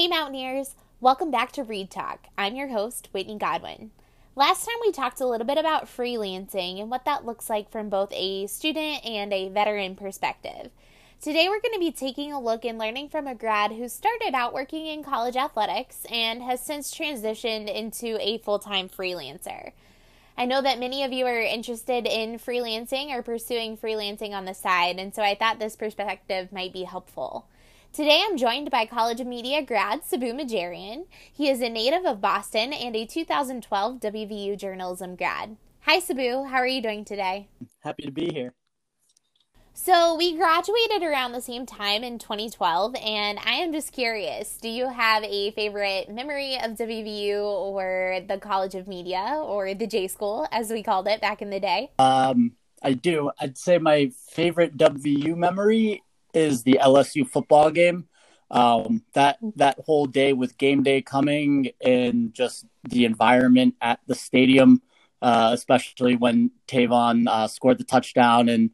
Hey, Mountaineers! Welcome back to Reed Talk. I'm your host, Whitney Godwin. Last time we talked a little bit about freelancing and what that looks like from both a student and a veteran perspective. Today we're going to be taking a look and learning from a grad who started out working in college athletics and has since transitioned into a full time freelancer. I know that many of you are interested in freelancing or pursuing freelancing on the side, and so I thought this perspective might be helpful. Today I'm joined by College of Media grad Sabu Majarian. He is a native of Boston and a 2012 WVU journalism grad. Hi Sabu, how are you doing today? Happy to be here. So, we graduated around the same time in 2012, and I am just curious do you have a favorite memory of WVU or the College of Media or the J School, as we called it back in the day? Um, I do. I'd say my favorite WVU memory is the LSU football game. Um, that that whole day with game day coming and just the environment at the stadium, uh, especially when Tavon uh, scored the touchdown, and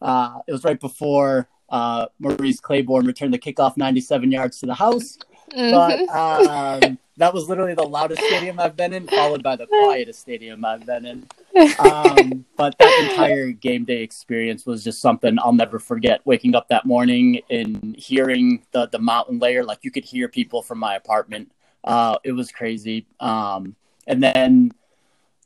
uh, it was right before uh, Morris Claiborne returned the kickoff 97 yards to the house. But mm-hmm. um, that was literally the loudest stadium I've been in, followed by the quietest stadium I've been in. Um, but that entire game day experience was just something I'll never forget. Waking up that morning and hearing the the Mountainlair, like you could hear people from my apartment. Uh, it was crazy. Um, and then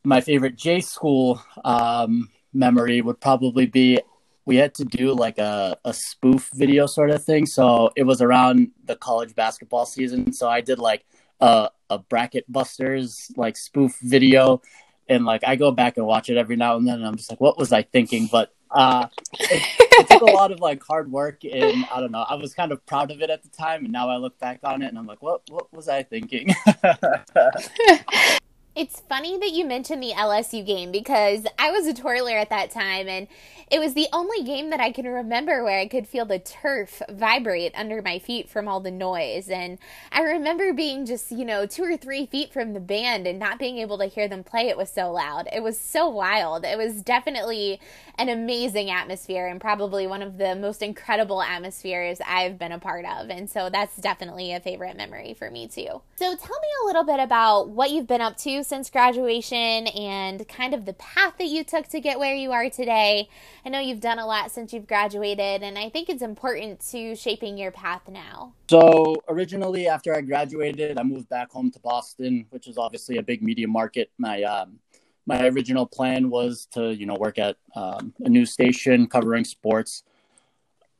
my favorite J school um, memory would probably be we had to do like a, a spoof video sort of thing. So it was around the college basketball season. So I did like a, a bracket busters like spoof video. And like I go back and watch it every now and then and I'm just like, what was I thinking? But uh it, it took a lot of like hard work and I don't know. I was kind of proud of it at the time and now I look back on it and I'm like, what what was I thinking? It's funny that you mentioned the LSU game because I was a twirler at that time and it was the only game that I can remember where I could feel the turf vibrate under my feet from all the noise. And I remember being just, you know, two or three feet from the band and not being able to hear them play. It was so loud. It was so wild. It was definitely an amazing atmosphere and probably one of the most incredible atmospheres I've been a part of. And so that's definitely a favorite memory for me too. So tell me a little bit about what you've been up to since graduation and kind of the path that you took to get where you are today. I know you've done a lot since you've graduated, and I think it's important to shaping your path now. So, originally, after I graduated, I moved back home to Boston, which is obviously a big media market. My um, my original plan was to, you know, work at um, a news station covering sports.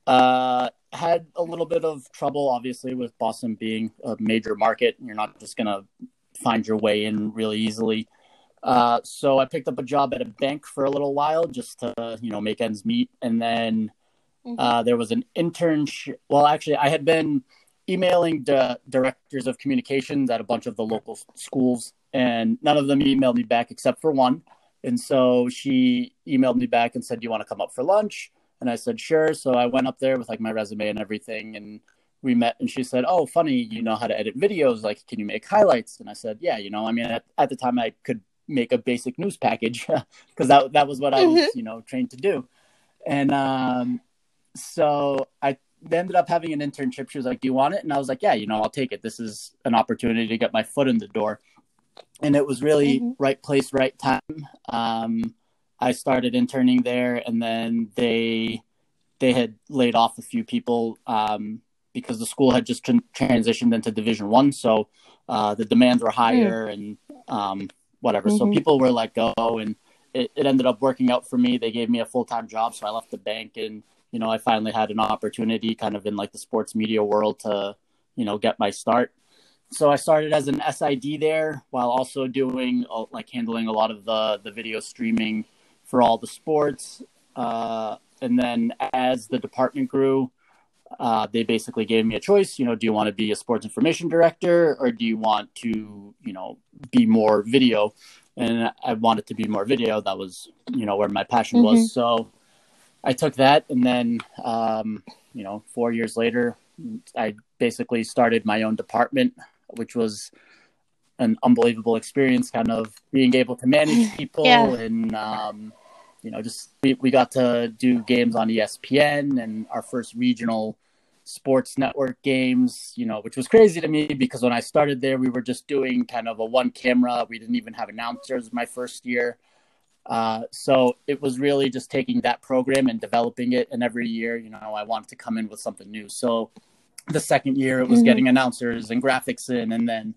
Uh, had a little bit of trouble, obviously, with Boston being a major market. You're not just gonna find your way in really easily. Uh, so I picked up a job at a bank for a little while just to, you know, make ends meet. And then mm-hmm. uh, there was an internship. Well, actually, I had been emailing the directors of communications at a bunch of the local schools, and none of them emailed me back except for one. And so she emailed me back and said, "Do you want to come up for lunch?" And I said, "Sure." So I went up there with like my resume and everything, and we met and she said, "Oh, funny, you know how to edit videos. Like, can you make highlights?" And I said, "Yeah, you know, I mean, at, at the time I could make a basic news package because that that was what I was, mm-hmm. you know, trained to do." And um, so I ended up having an internship. She was like, "Do you want it?" And I was like, "Yeah, you know, I'll take it. This is an opportunity to get my foot in the door." And it was really mm-hmm. right place, right time. Um, I started interning there, and then they they had laid off a few people um, because the school had just transitioned into Division One, so uh, the demands were higher mm. and um, whatever. Mm-hmm. So people were let go, and it, it ended up working out for me. They gave me a full time job, so I left the bank, and you know I finally had an opportunity, kind of in like the sports media world, to you know get my start. So I started as an SID there, while also doing like handling a lot of the the video streaming for all the sports. Uh, and then as the department grew, uh, they basically gave me a choice. You know, do you want to be a sports information director or do you want to, you know, be more video? And I wanted to be more video. That was, you know, where my passion mm-hmm. was. So I took that, and then, um, you know, four years later, I basically started my own department, which was an unbelievable experience. Kind of being able to manage people yeah. and. Um, you know, just we, we got to do games on ESPN and our first regional sports network games, you know, which was crazy to me because when I started there, we were just doing kind of a one camera. We didn't even have announcers my first year. Uh, so it was really just taking that program and developing it. And every year, you know, I wanted to come in with something new. So the second year, it was mm-hmm. getting announcers and graphics in. And then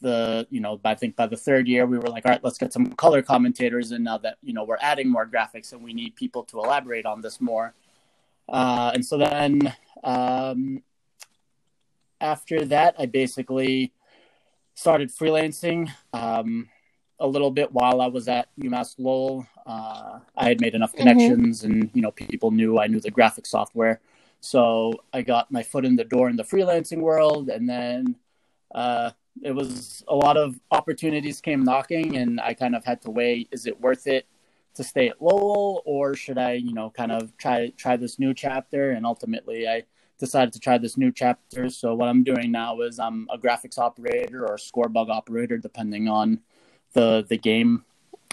the, you know, I think by the third year, we were like, all right, let's get some color commentators. And now that, you know, we're adding more graphics and we need people to elaborate on this more. Uh, and so then um, after that, I basically started freelancing um, a little bit while I was at UMass Lowell. Uh, I had made enough mm-hmm. connections, mm-hmm. and you know, people knew I knew the graphic software, so I got my foot in the door in the freelancing world, and then uh, it was a lot of opportunities came knocking, and I kind of had to weigh: is it worth it? to stay at Lowell or should I, you know, kind of try try this new chapter? And ultimately, I decided to try this new chapter. So what I'm doing now is I'm a graphics operator or a score bug operator, depending on the the game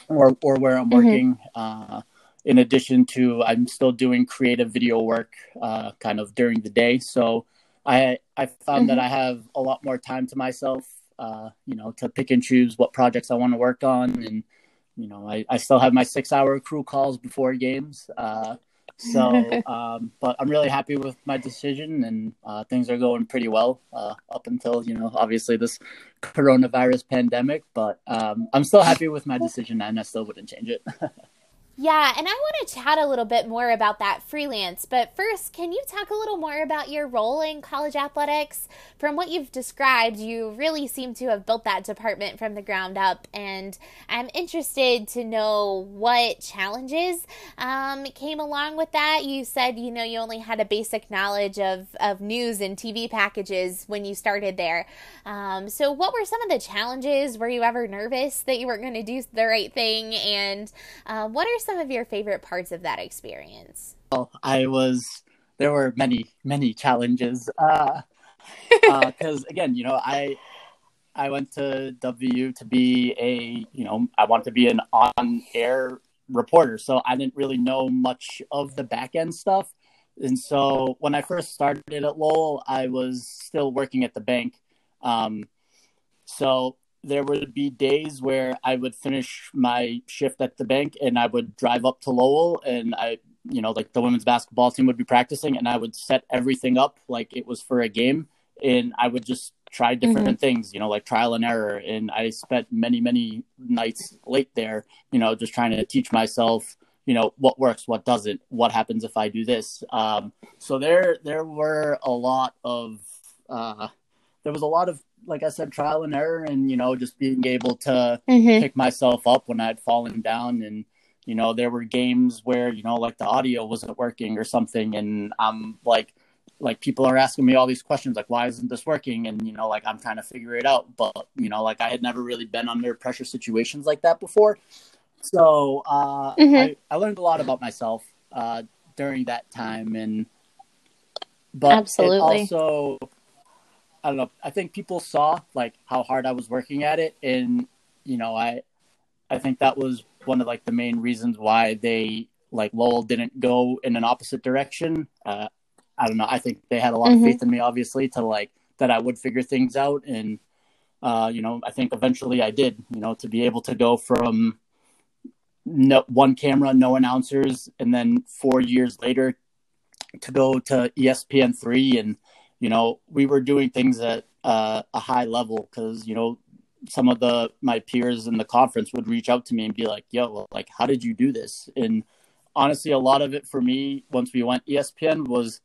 or or where I'm mm-hmm. working. Uh, in addition to, I'm still doing creative video work, uh, kind of during the day. So I I found mm-hmm. that I have a lot more time to myself. Uh, you know, to pick and choose what projects I want to work on and you know, I, I still have my six hour crew calls before games. Uh, so, um, but I'm really happy with my decision and uh, things are going pretty well uh, up until, you know, obviously this coronavirus pandemic. But um, I'm still happy with my decision and I still wouldn't change it. Yeah, and I want to chat a little bit more about that freelance. But first, can you talk a little more about your role in college athletics? From what you've described, you really seem to have built that department from the ground up. And I'm interested to know what challenges um, came along with that. You said, you know, you only had a basic knowledge of, of news and TV packages when you started there. Um, so, what were some of the challenges? Were you ever nervous that you weren't going to do the right thing? And uh, what are some of your favorite parts of that experience? Well, I was there were many many challenges because uh, uh, again, you know, I I went to W to be a you know I wanted to be an on air reporter, so I didn't really know much of the back end stuff. And so when I first started at Lowell, I was still working at the bank. Um, so there would be days where I would finish my shift at the bank and I would drive up to Lowell and I, you know, like the women's basketball team would be practicing and I would set everything up like it was for a game and I would just try different mm-hmm. things, you know, like trial and error. And I spent many, many nights late there, you know, just trying to teach myself, you know, what works, what doesn't, what happens if I do this. Um, so there, there were a lot of, uh, there was a lot of like I said, trial and error, and you know, just being able to mm-hmm. pick myself up when I'd fallen down, and you know, there were games where you know, like the audio wasn't working or something, and I'm like, like people are asking me all these questions, like why isn't this working, and you know, like I'm trying to figure it out, but you know, like I had never really been under pressure situations like that before, so uh, mm-hmm. I, I learned a lot about myself uh, during that time, and but Absolutely. also I don't know. I think people saw like how hard I was working at it, and you know, I I think that was one of like the main reasons why they like Lowell didn't go in an opposite direction. Uh, I don't know. I think they had a lot mm-hmm. of faith in me, obviously, to like that I would figure things out, and uh, you know, I think eventually I did. You know, to be able to go from no one camera, no announcers, and then four years later to go to ESPN three and you know, we were doing things at uh, a high level because, you know, some of the my peers in the conference would reach out to me and be like, "Yo, well, like, how did you do this?" And honestly, a lot of it for me once we went ESPN was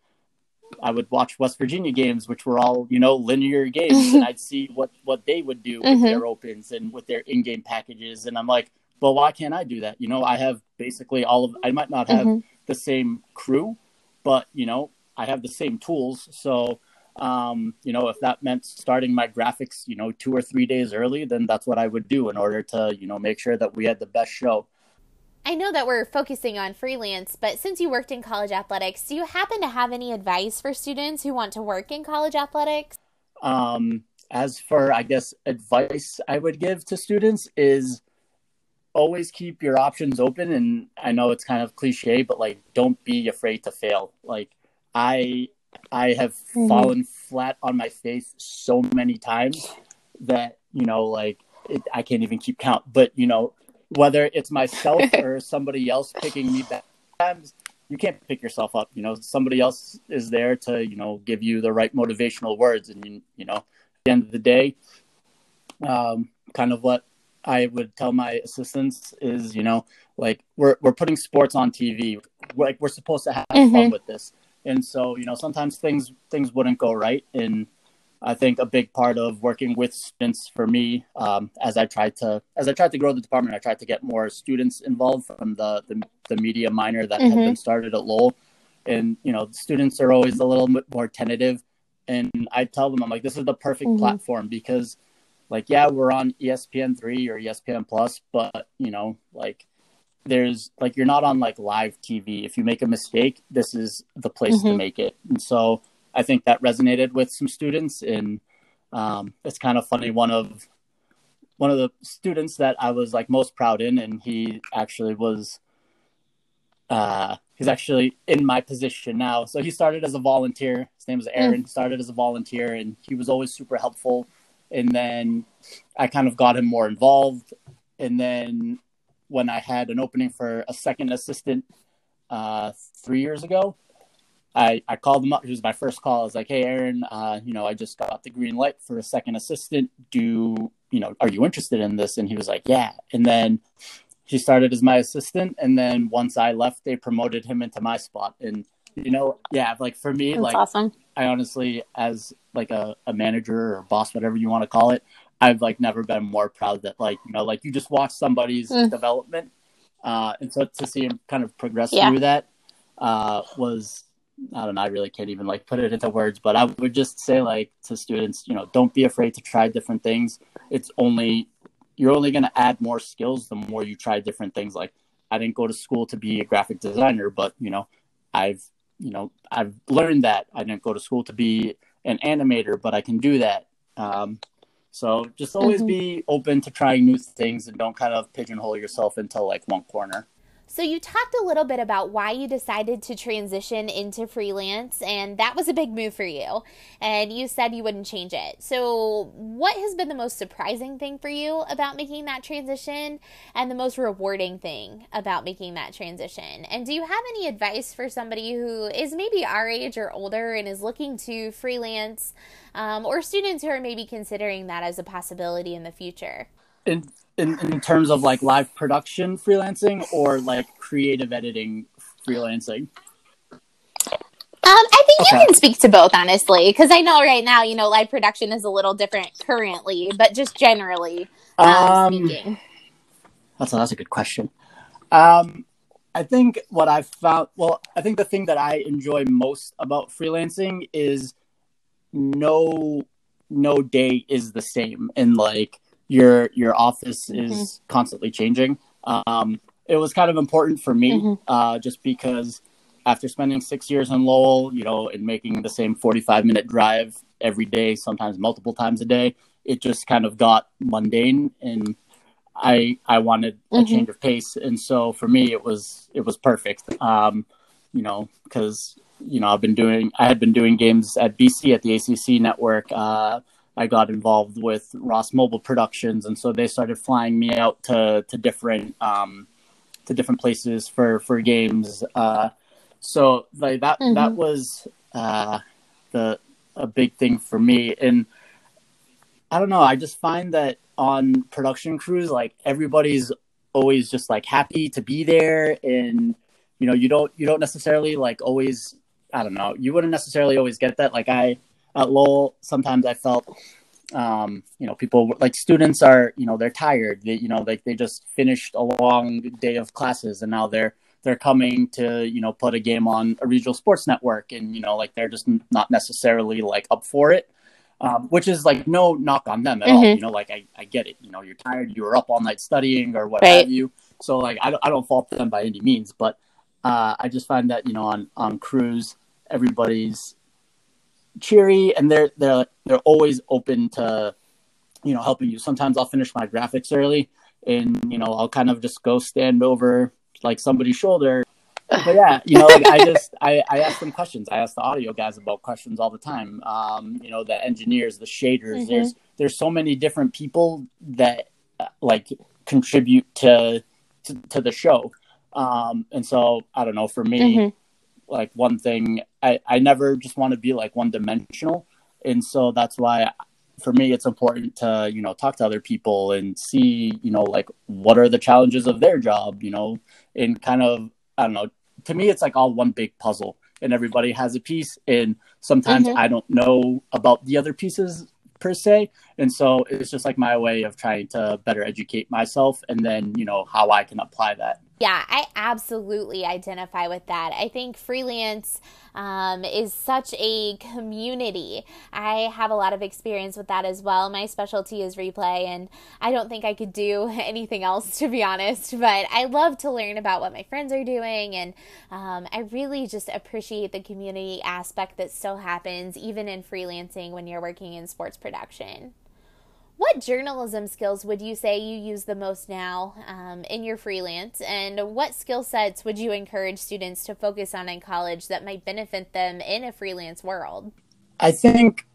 I would watch West Virginia games, which were all you know linear games, and I'd see what what they would do with mm-hmm. their opens and with their in-game packages, and I'm like, well, why can't I do that? You know, I have basically all of. I might not have mm-hmm. the same crew, but you know, I have the same tools. So, um, you know, if that meant starting my graphics, you know, two or three days early, then that's what I would do in order to, you know, make sure that we had the best show. I know that we're focusing on freelance, but since you worked in college athletics, do you happen to have any advice for students who want to work in college athletics? Um, as for, I guess, advice I would give to students is always keep your options open. And I know it's kind of cliche, but like, don't be afraid to fail. Like, I I have mm-hmm. fallen flat on my face so many times that you know, like it, I can't even keep count. But you know, whether it's myself or somebody else picking me back times, you can't pick yourself up. You know, somebody else is there to you know give you the right motivational words, and you, you know, at the end of the day, um, kind of what I would tell my assistants is, you know, like we're we're putting sports on TV. Like we're supposed to have mm-hmm. fun with this, and so you know sometimes things things wouldn't go right, and I think a big part of working with students for me, um, as I tried to as I tried to grow the department, I tried to get more students involved from the the, the media minor that mm-hmm. had been started at Lowell, and you know students are always a little bit more tentative, and I tell them I'm like this is the perfect mm-hmm. platform because, like yeah we're on ESPN three or ESPN plus, but you know like there's like you're not on like live TV. If you make a mistake, this is the place mm-hmm. to make it, and so I think that resonated with some students, and um, it's kind of funny. One of one of the students that I was like most proud in, and he actually was. Uh, he's actually in my position now. So he started as a volunteer. His name is Aaron. Mm. Started as a volunteer, and he was always super helpful. And then I kind of got him more involved. And then when I had an opening for a second assistant uh, three years ago, I, I called him up. He was my first call. I was like, "Hey, Aaron, uh, you know, I just got the green light for a second assistant. Do you know? Are you interested in this?" And he was like, "Yeah." And then he started as my assistant, and then once I left, they promoted him into my spot. And you know, yeah, like for me, That's like awesome. I honestly, as like a, a manager or boss, whatever you want to call it, I've like never been more proud that like you know, like you just watch somebody's mm. development, uh, and so to see him kind of progress yeah. through that uh, was I don't know, I really can't even like put it into words, but I would just say like to students, you know, don't be afraid to try different things. It's only you're only going to add more skills the more you try different things. Like I didn't go to school to be a graphic designer, but you know, I've you know I've learned that I didn't go to school to be an animator, but I can do that. Um, so just always mm-hmm. be open to trying new things and don't kind of pigeonhole yourself into like one corner. So, you talked a little bit about why you decided to transition into freelance, and that was a big move for you. And you said you wouldn't change it. So, what has been the most surprising thing for you about making that transition, and the most rewarding thing about making that transition? And do you have any advice for somebody who is maybe our age or older and is looking to freelance, um, or students who are maybe considering that as a possibility in the future? in, in in terms of like live production freelancing or like creative editing freelancing? Um, I think okay. you can speak to both, honestly, because I know right now, you know, live production is a little different currently, but just generally um, um, speaking. That's a, that's a good question. Um, I think what I've found, well, I think the thing that I enjoy most about freelancing is no no day is the same, and like your your office mm-hmm. is constantly changing. Um, it was kind of important for me, mm-hmm. uh, just because after spending six years in Lowell, you know, and making the same forty five minute drive every day, sometimes multiple times a day, it just kind of got mundane, and I I wanted mm-hmm. a change of pace, and so for me, it was it was perfect. Um, you know, because you know I've been doing I had been doing games at BC at the ACC network. Uh, I got involved with Ross Mobile Productions, and so they started flying me out to to different um, to different places for for games. Uh, so like that mm-hmm. that was uh, the a big thing for me, and I don't know. I just find that on production crews, like everybody's always just like happy to be there, and you know you don't you don't necessarily like always. I don't know. You wouldn't necessarily always get that. Like I at Lowell, sometimes I felt, um, you know, people like students are, you know, they're tired. They, you know, like they just finished a long day of classes and now they're they're coming to, you know, put a game on a regional sports network, and you know, like they're just not necessarily like up for it. Um, which is like no knock on them at mm-hmm. all. You know, like I, I get it. You know, you're tired. You were up all night studying or what right. have you. So like I don't, I don't fault them by any means, but uh, I just find that you know on on crews everybody's cheery and they're they're they're always open to you know helping you. Sometimes I'll finish my graphics early and you know I'll kind of just go stand over like somebody's shoulder but yeah, you know, like I just I, I ask them questions. I ask the audio guys about questions all the time. Um, you know, the engineers, the shaders. Mm-hmm. There's there's so many different people that uh, like contribute to to, to the show. Um, and so I don't know. For me, mm-hmm. Like one thing, I I never just want to be like one dimensional, and so that's why for me it's important to you know talk to other people and see you know like what are the challenges of their job you know? And kind of i don't know to me it's like all one big puzzle and everybody has a piece and sometimes mm-hmm. i don't know about the other pieces per se. And so it's just like my way of trying to better educate myself and then you know how i can apply that yeah, I absolutely identify with that. I think freelance um, is such a community. I have a lot of experience with that as well. My specialty is replay, and I don't think I could do anything else, to be honest. But I love to learn about what my friends are doing, and um, I really just appreciate the community aspect that still happens, even in freelancing when you're working in sports production. What journalism skills would you say you use the most now um, in your freelance? And what skill sets would you encourage students to focus on in college that might benefit them in a freelance world? I think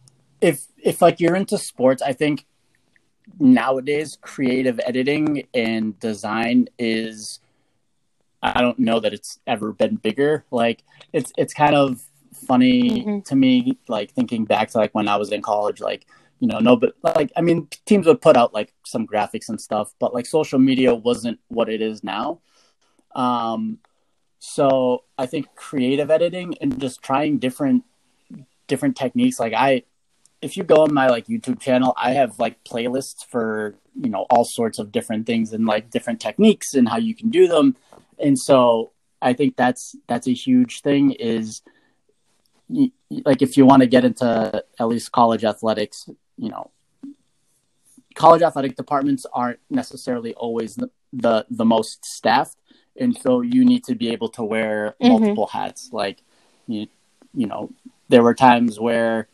if if like you're into sports, I think nowadays creative editing and design is I don't know that it's ever been bigger. Like it's it's kind of funny mm-hmm. to me like thinking back to like when I was in college like you know, no, but like, I mean, teams would put out like some graphics and stuff, but like social media wasn't what it is now. Um, so I think creative editing and just trying different, different techniques. Like I, if you go on my like YouTube channel, I have like playlists for, you know, all sorts of different things and like different techniques and how you can do them. And so I think that's, that's a huge thing is, like if you want to get into at least college athletics you know, college athletic departments aren't necessarily always the, the, the most staffed. And so you need to be able to wear mm-hmm. multiple hats. Like, you, you know, there were times where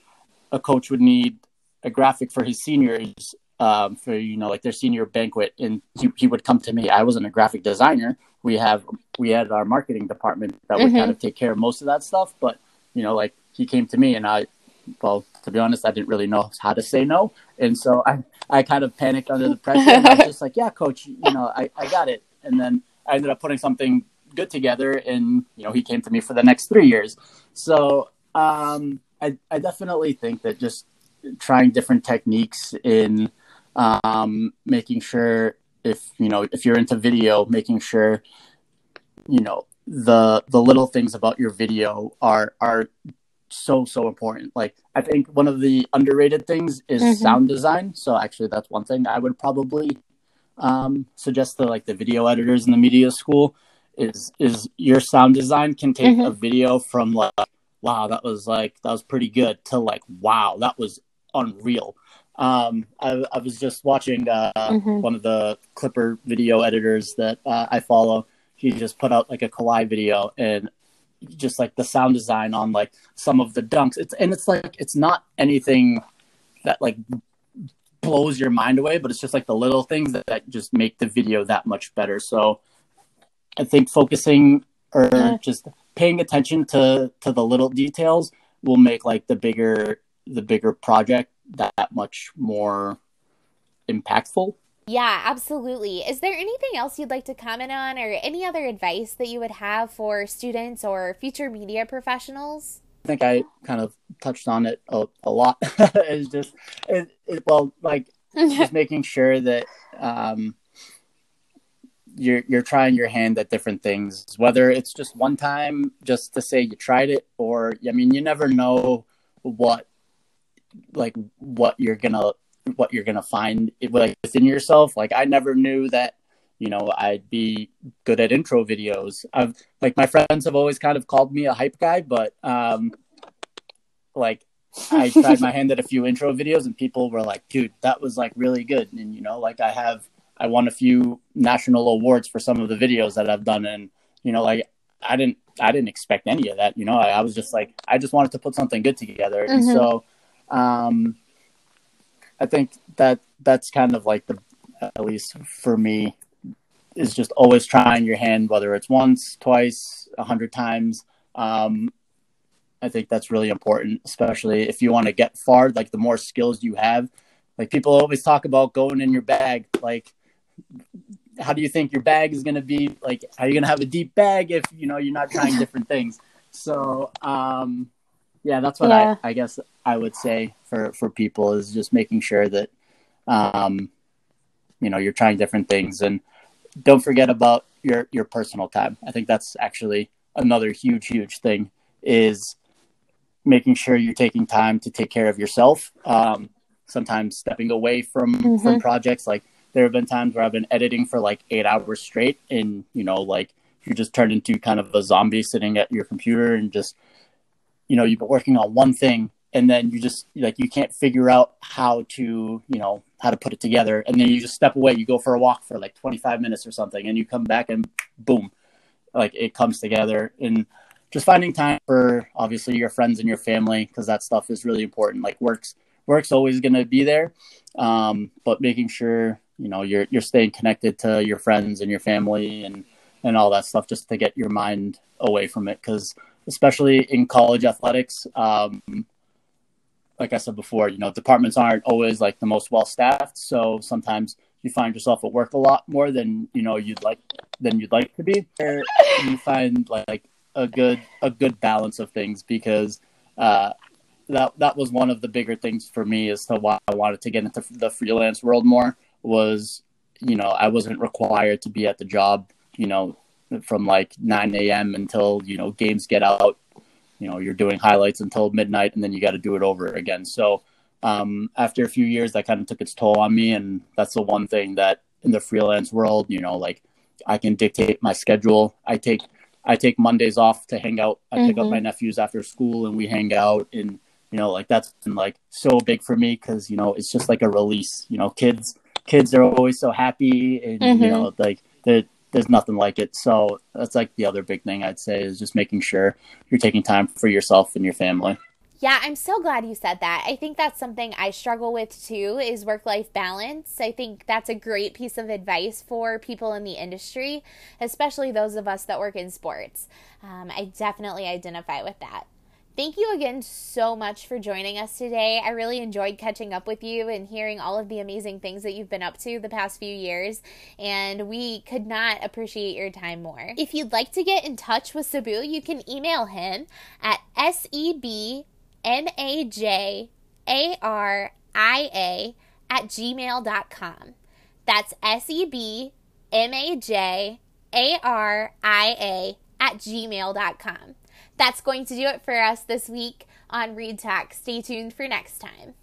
a coach would need a graphic for his seniors um, for you know like their senior banquet and he, he would come to me i wasn't a graphic designer we have we had our marketing department that would mm-hmm. kind of take care of most of that stuff but you know like he came to me and i well, to be honest, I didn't really know how to say no. And so I, I kind of panicked under the pressure. And I was just like, yeah, coach, you know, I, I got it. And then I ended up putting something good together and, you know, he came to me for the next three years. So um, I, I definitely think that just trying different techniques in um, making sure if, you know, if you're into video, making sure, you know, the the little things about your video are are so so important. Like I think one of the underrated things is mm-hmm. sound design. So actually, that's one thing I would probably um, suggest to like the video editors in the media school is is your sound design can take mm-hmm. a video from like wow that was like that was pretty good to like wow that was unreal. Um, I, I was just watching uh, mm-hmm. one of the Clipper video editors that uh, I follow. He just put out like a Kawhi video, and just like the sound design on like some of the dunks. It's and it's like it's not anything that like blows your mind away, but it's just like the little things that, that just make the video that much better. So I think focusing or yeah. just paying attention to to the little details will make like the bigger the bigger project that much more impactful. Yeah, absolutely. Is there anything else you'd like to comment on or any other advice that you would have for students or future media professionals? I think I kind of touched on it a, a lot. it's just, it, it, well, like just making sure that um, you're you're trying your hand at different things, whether it's just one time, just to say you tried it, or I mean, you never know what like what you're gonna what you're gonna find like within yourself. Like I never knew that you know I'd be good at intro videos. I've like my friends have always kind of called me a hype guy, but um, like I tried my hand at a few intro videos and people were like, "Dude, that was like really good." And you know, like I have I won a few national awards for some of the videos that I've done, and you know, like I didn't I didn't expect any of that. You know, I, I was just like I just wanted to put something good together, mm-hmm. and so um, I think that that's kind of like the at least for me is just always trying your hand, whether it's once, twice, a hundred times. Um, I think that's really important, especially if you want to get far. Like the more skills you have, like people always talk about going in your bag. Like, how do you think your bag is going to be? Like, are you going to have a deep bag if you know you're not trying different things? So, um, yeah, that's what yeah. I, I guess I would say for for people is just making sure that, um, you know, you're trying different things and don't forget about your your personal time. I think that's actually another huge huge thing is making sure you're taking time to take care of yourself. Um, sometimes stepping away from mm-hmm. from projects. Like there have been times where I've been editing for like eight hours straight, and you know, like you just turn into kind of a zombie sitting at your computer and just you know you've been working on one thing and then you just like you can't figure out how to you know how to put it together. And then you just step away you go for a walk for like 25 minutes or something and you come back and boom like it comes together. And just finding time for obviously your friends and your family because that stuff is really important. Like works work's always going to be there, um, but making sure you know you're you're staying connected to your friends and your family and and all that stuff just to get your mind away from it. Because especially in college athletics um, like i said before you know departments aren't always like the most well staffed so sometimes you find yourself at work a lot more than you know you'd like than you'd like to be. You find like a good a good balance of things because uh, that that was one of the bigger things for me as to why I wanted to get into the freelance world more was you know I wasn't required to be at the job you know from like 9 a.m. until you know games get out you know you're doing highlights until midnight and then you got to do it over again so um, after a few years that kind of took its toll on me and that's the one thing that in the freelance world you know like I can dictate my schedule I take I take Mondays off to hang out. I mm-hmm. pick up my mm-hmm. nephews after school and we hang out and you know like that's been like so big for me cuz you know it's just like a release. You know, kids kids are always so happy and mm-hmm. you know like there's nothing like it. So that's like the other big thing I'd say is just making sure you're taking time for yourself and your family. Yeah, I'm so glad you said that. I think that's something I struggle with too is work-life balance. I think that's a great piece of advice for people in the industry, especially those of us that work in sports. Um, I definitely identify with that. Thank you again so much for joining us today. I really enjoyed catching up with you and hearing all of the amazing things that you've been up to the past few years, and we could not appreciate your time more. If you'd like to get in touch with Sabu, you can email him at seb M A J A R I A at gmail.com. That's S E B M A J A R I A at gmail.com. That's going to do it for us this week on Reed Talk. Stay tuned for next time.